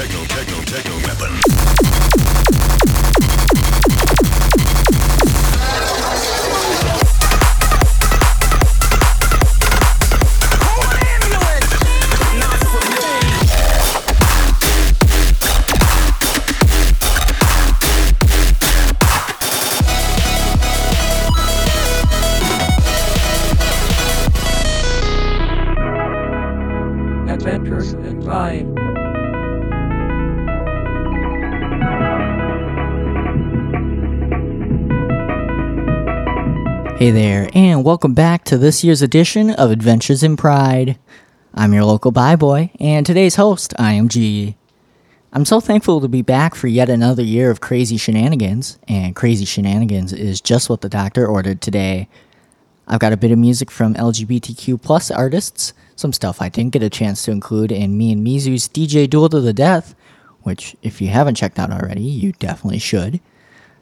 techno, techno, techno weapon. Hey there, and welcome back to this year's edition of Adventures in Pride. I'm your local bi boi, and today's host, iMG. I'm so thankful to be back for yet another year of crazy shenanigans, and crazy shenanigans is just what the doctor ordered today. I've got a bit of music from LGBTQ plus artists, some stuff I didn't get a chance to include in me and Mizu's DJ Duel to the Death, which, if you haven't checked out already, you definitely should.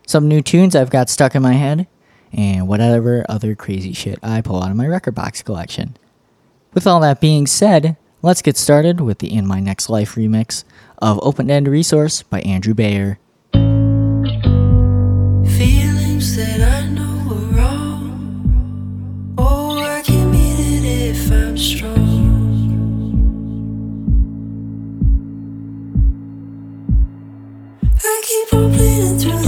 Some new tunes I've got stuck in my head, and whatever other crazy shit I pull out of my record box collection. With all that being said, let's get started with the In My Next Life remix of Open End Resource by Andrew Bayer. Feelings that I know wrong. Oh, I can meet it if I'm strong. I keep on bleeding through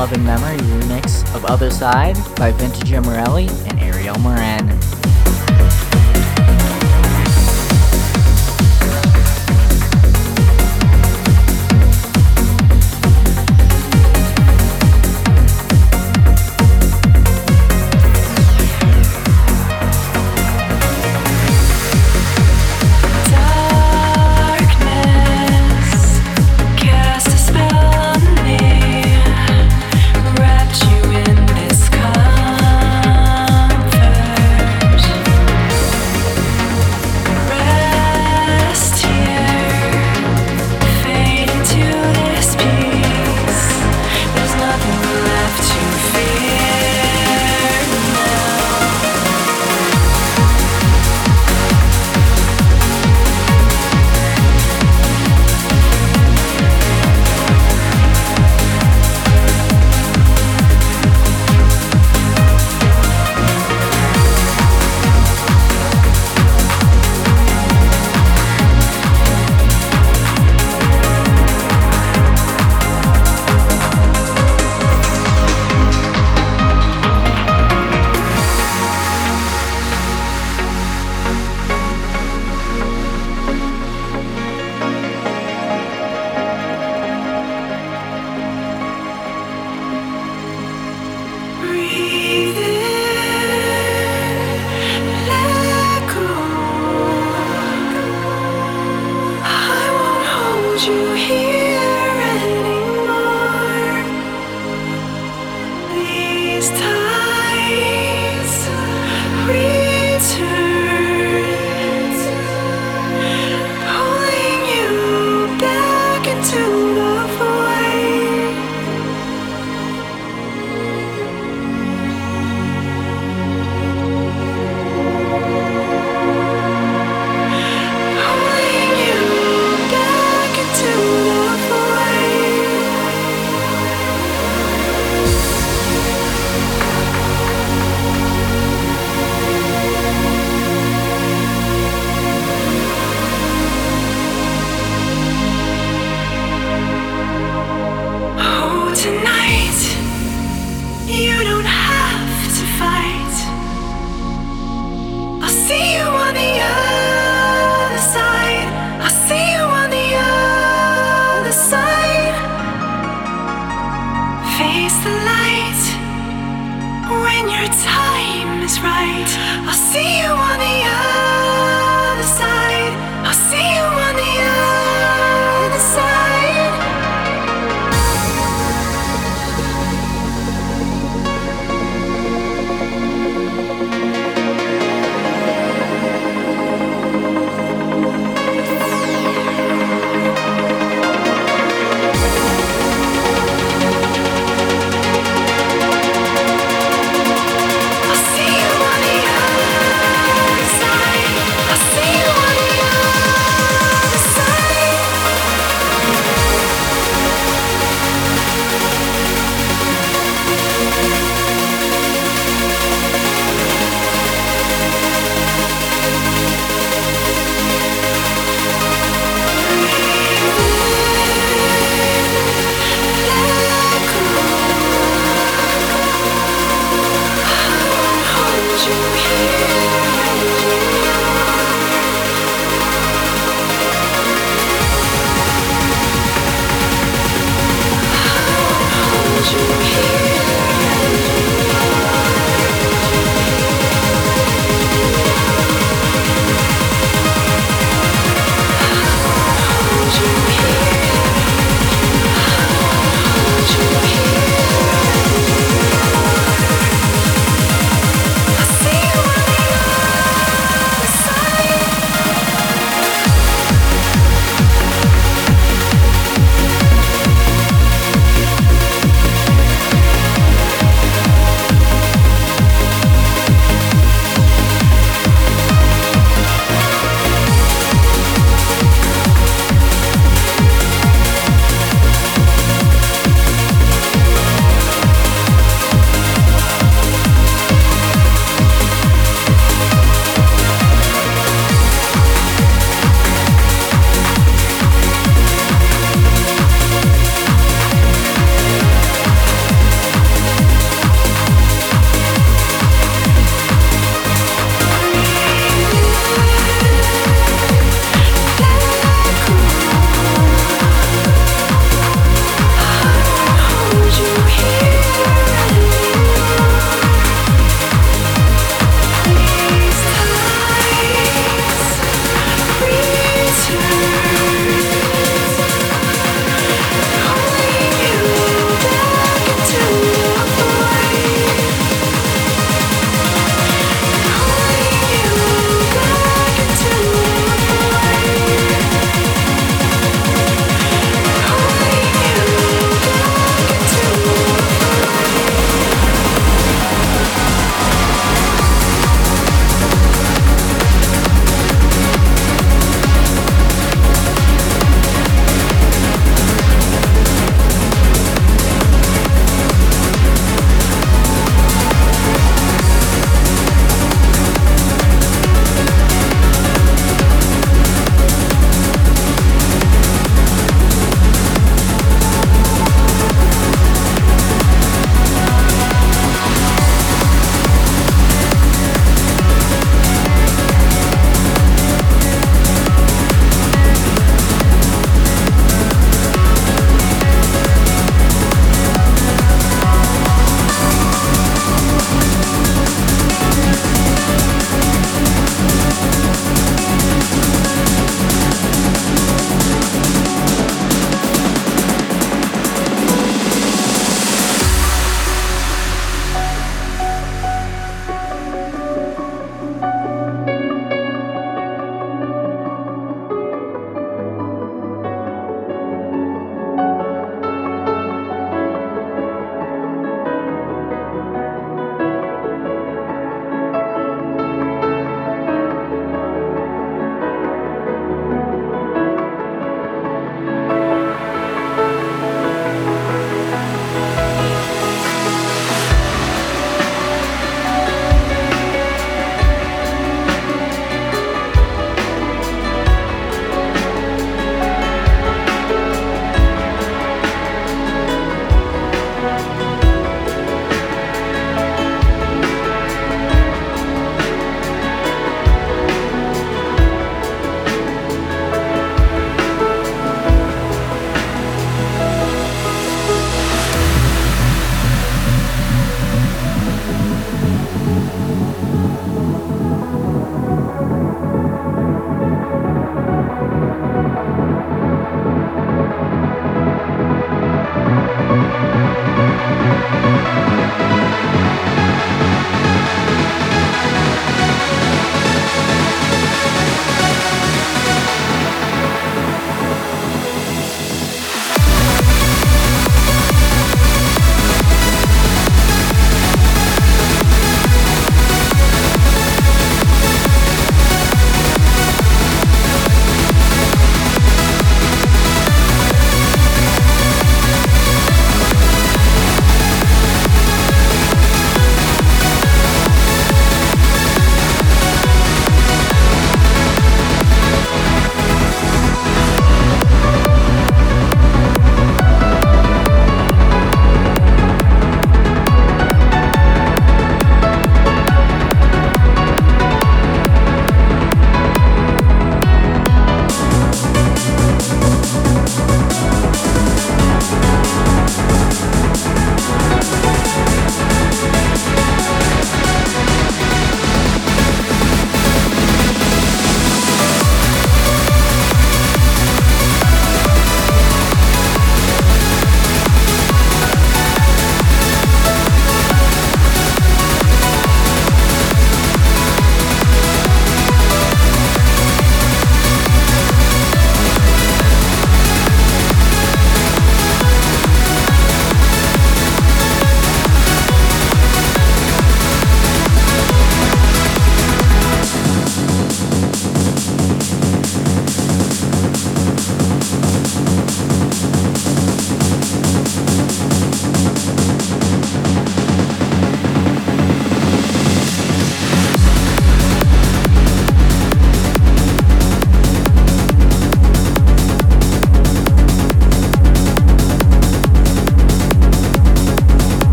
Loving Memory remix of Other Side by Vintage Morelli and Arielle Maren.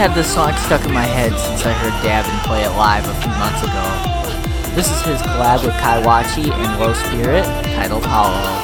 Had this song stuck in my head since I heard Dabin play it live a few months ago. This is his collab with Kai Wachi and Lø Spirit, titled Hollow.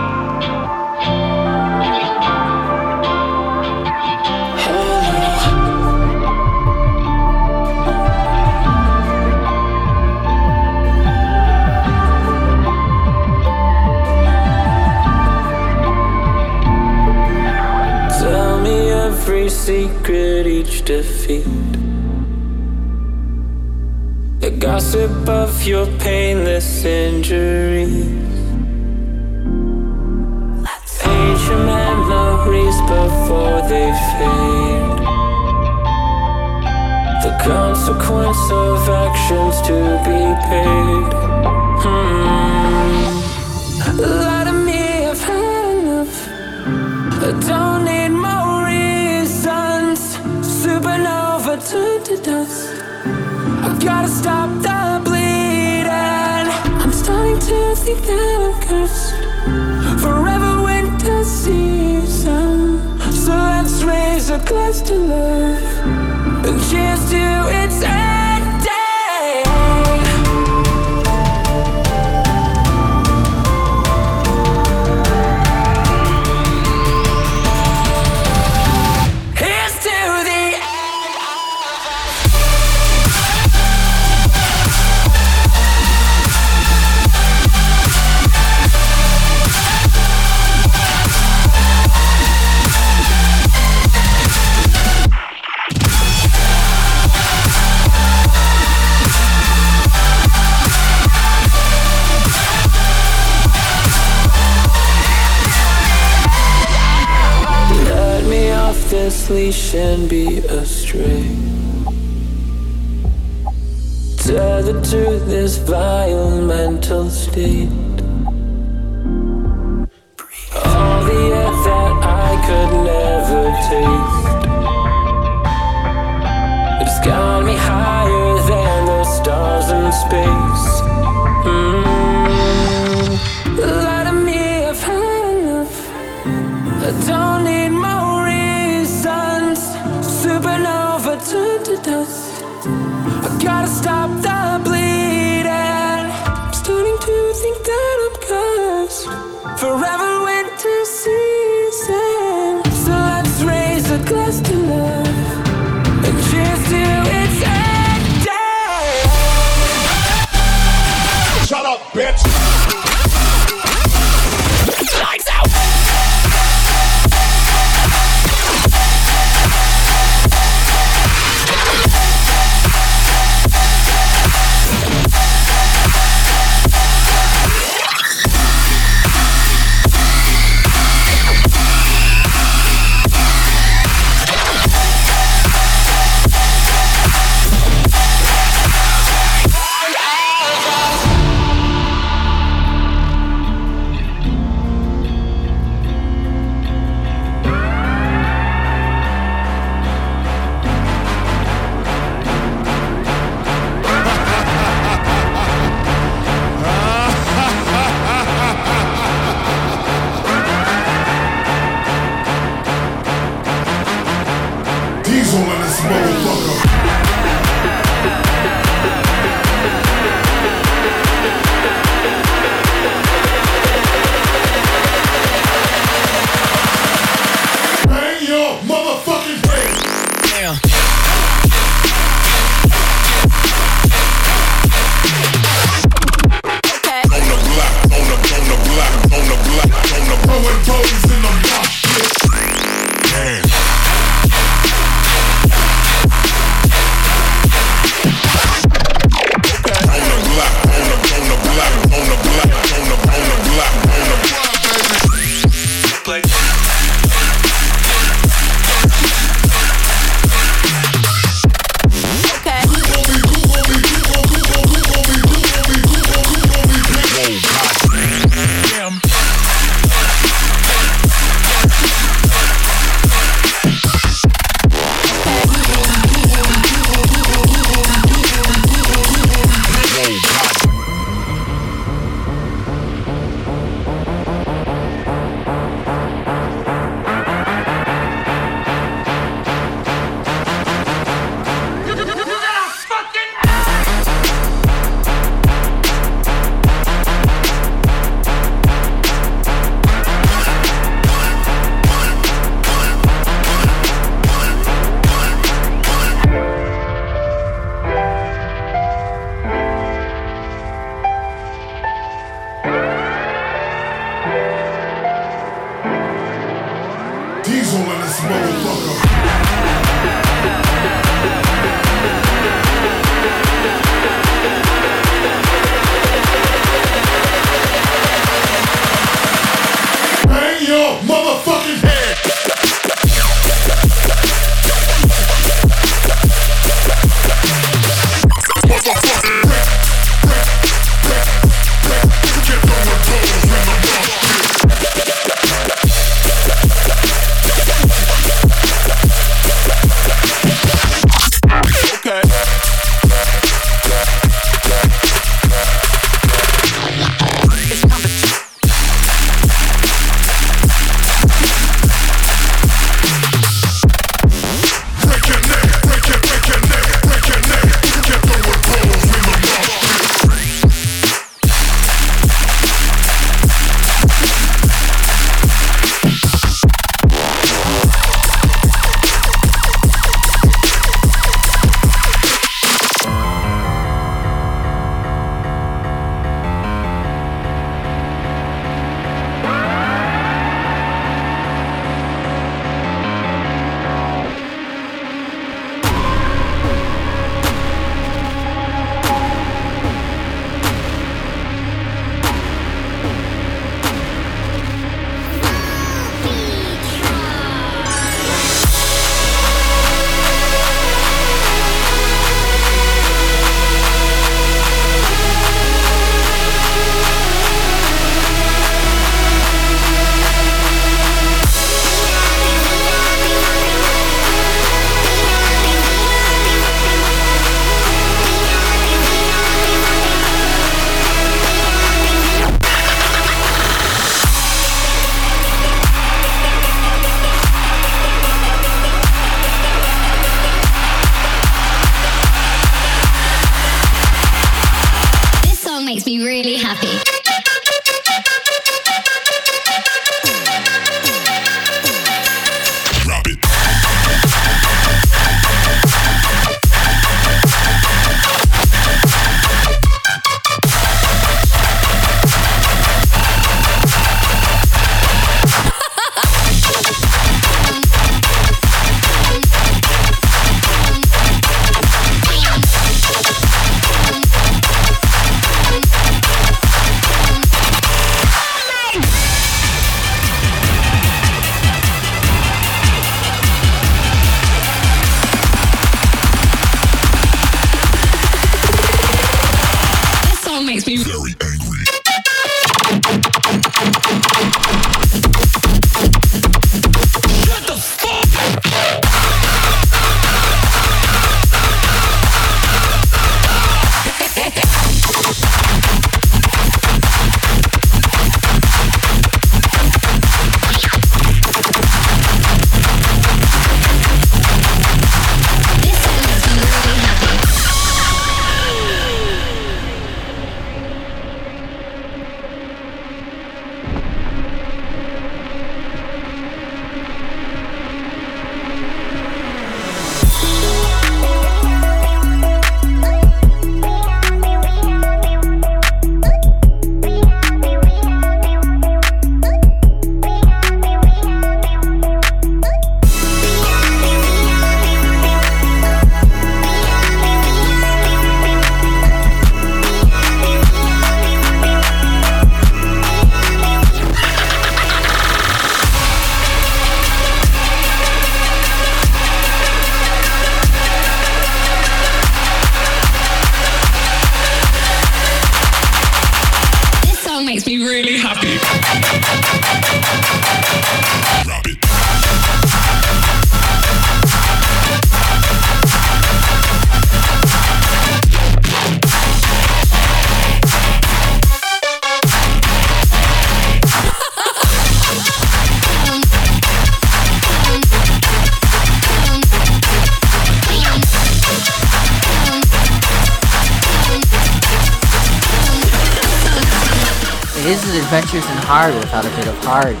Hard without a bit of hardcore.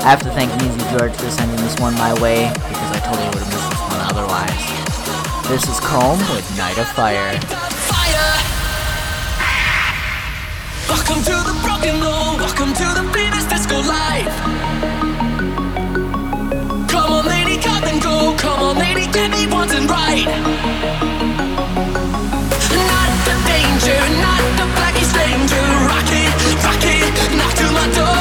I have to thank Easy George for sending this one my way because I totally would have missed this one otherwise. This is Comb with Night of Fire. Welcome to the broken road. Welcome to the famous disco life. Come on, lady, come and go. Come on, lady, get me once and right. To my door.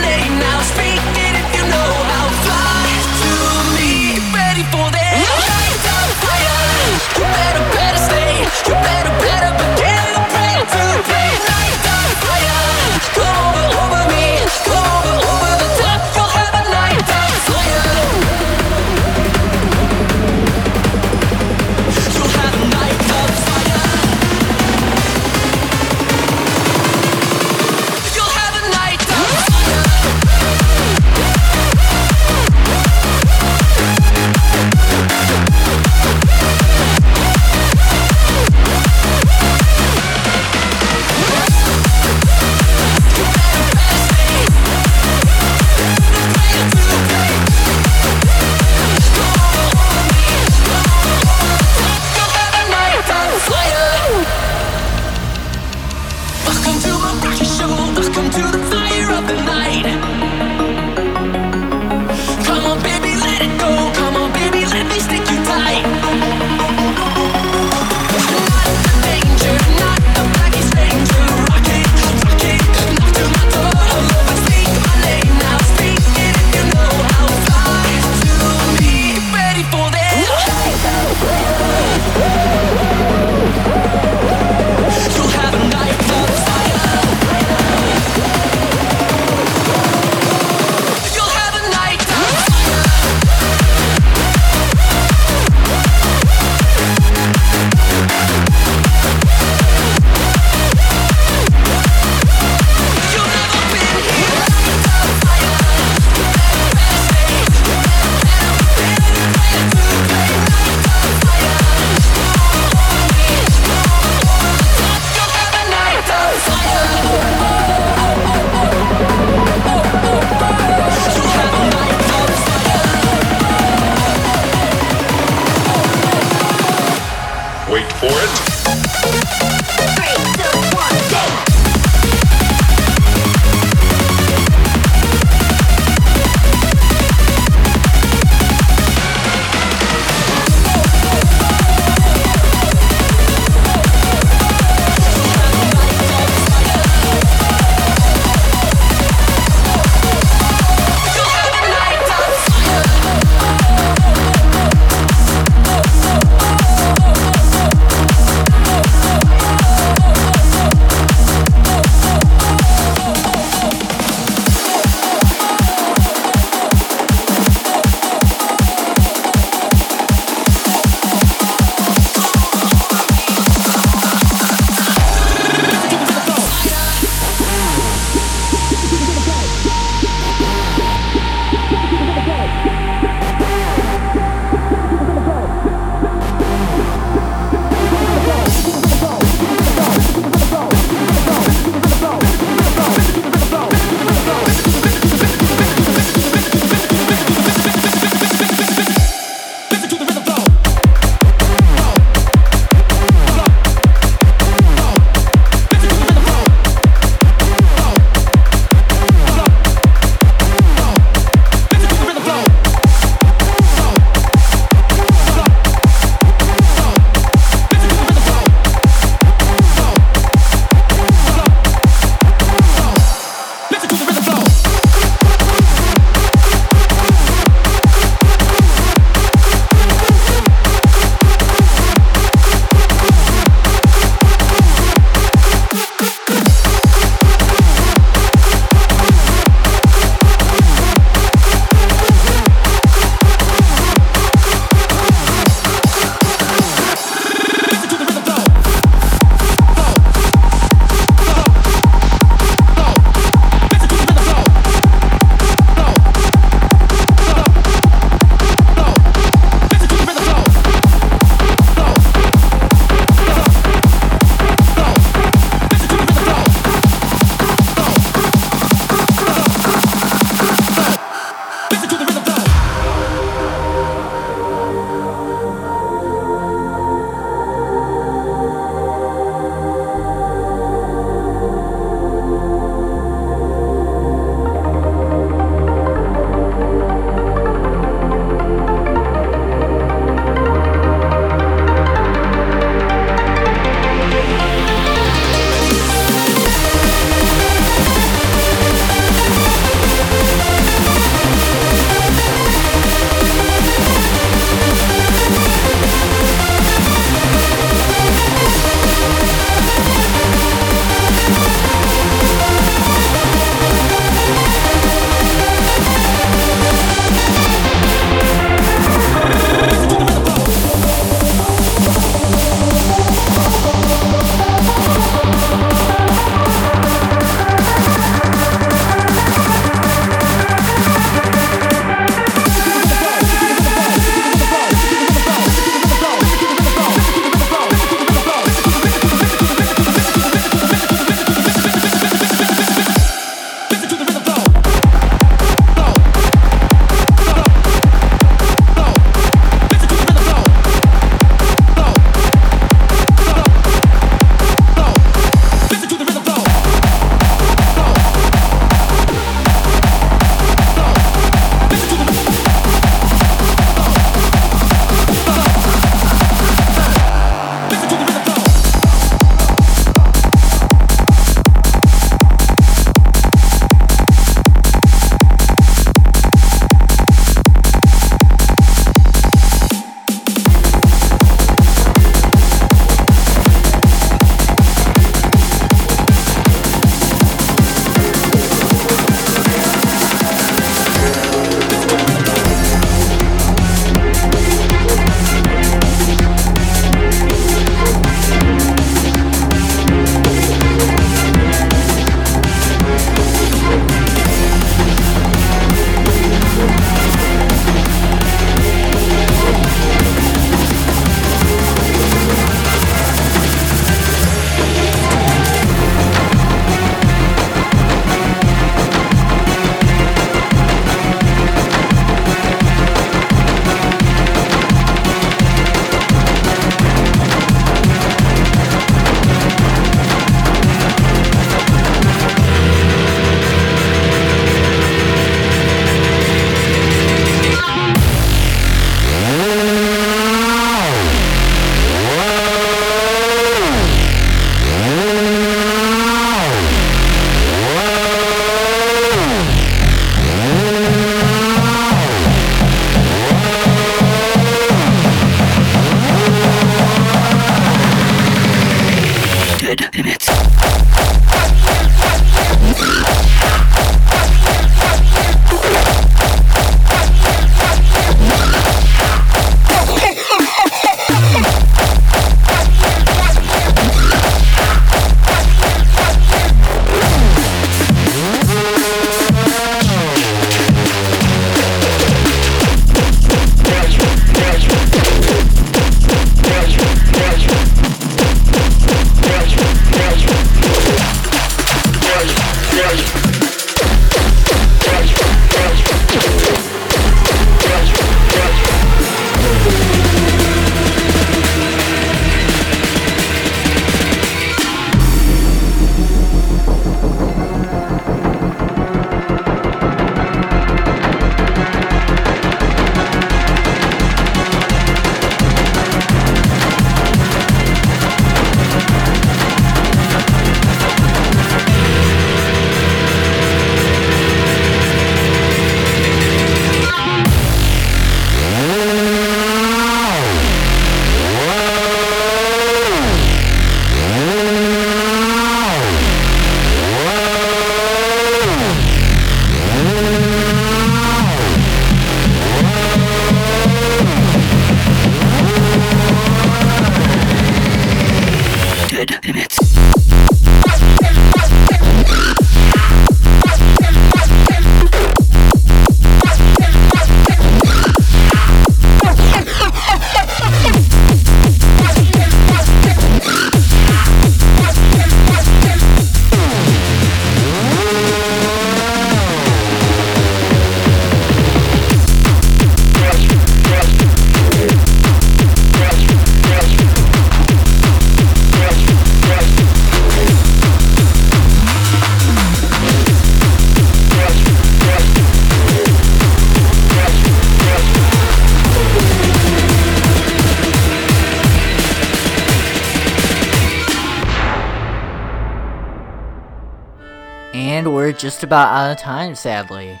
And we're just about out of time, sadly.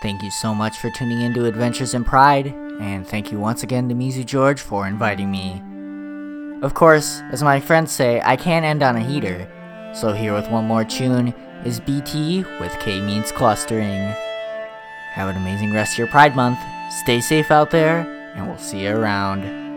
Thank you so much for tuning into Adventures in Pride, and thank you once again to Mizu George for inviting me. Of course, as my friends say, I can't end on a heater, so here with one more tune is BT with K Means Clustering. Have an amazing rest of your Pride Month, stay safe out there, and we'll see you around.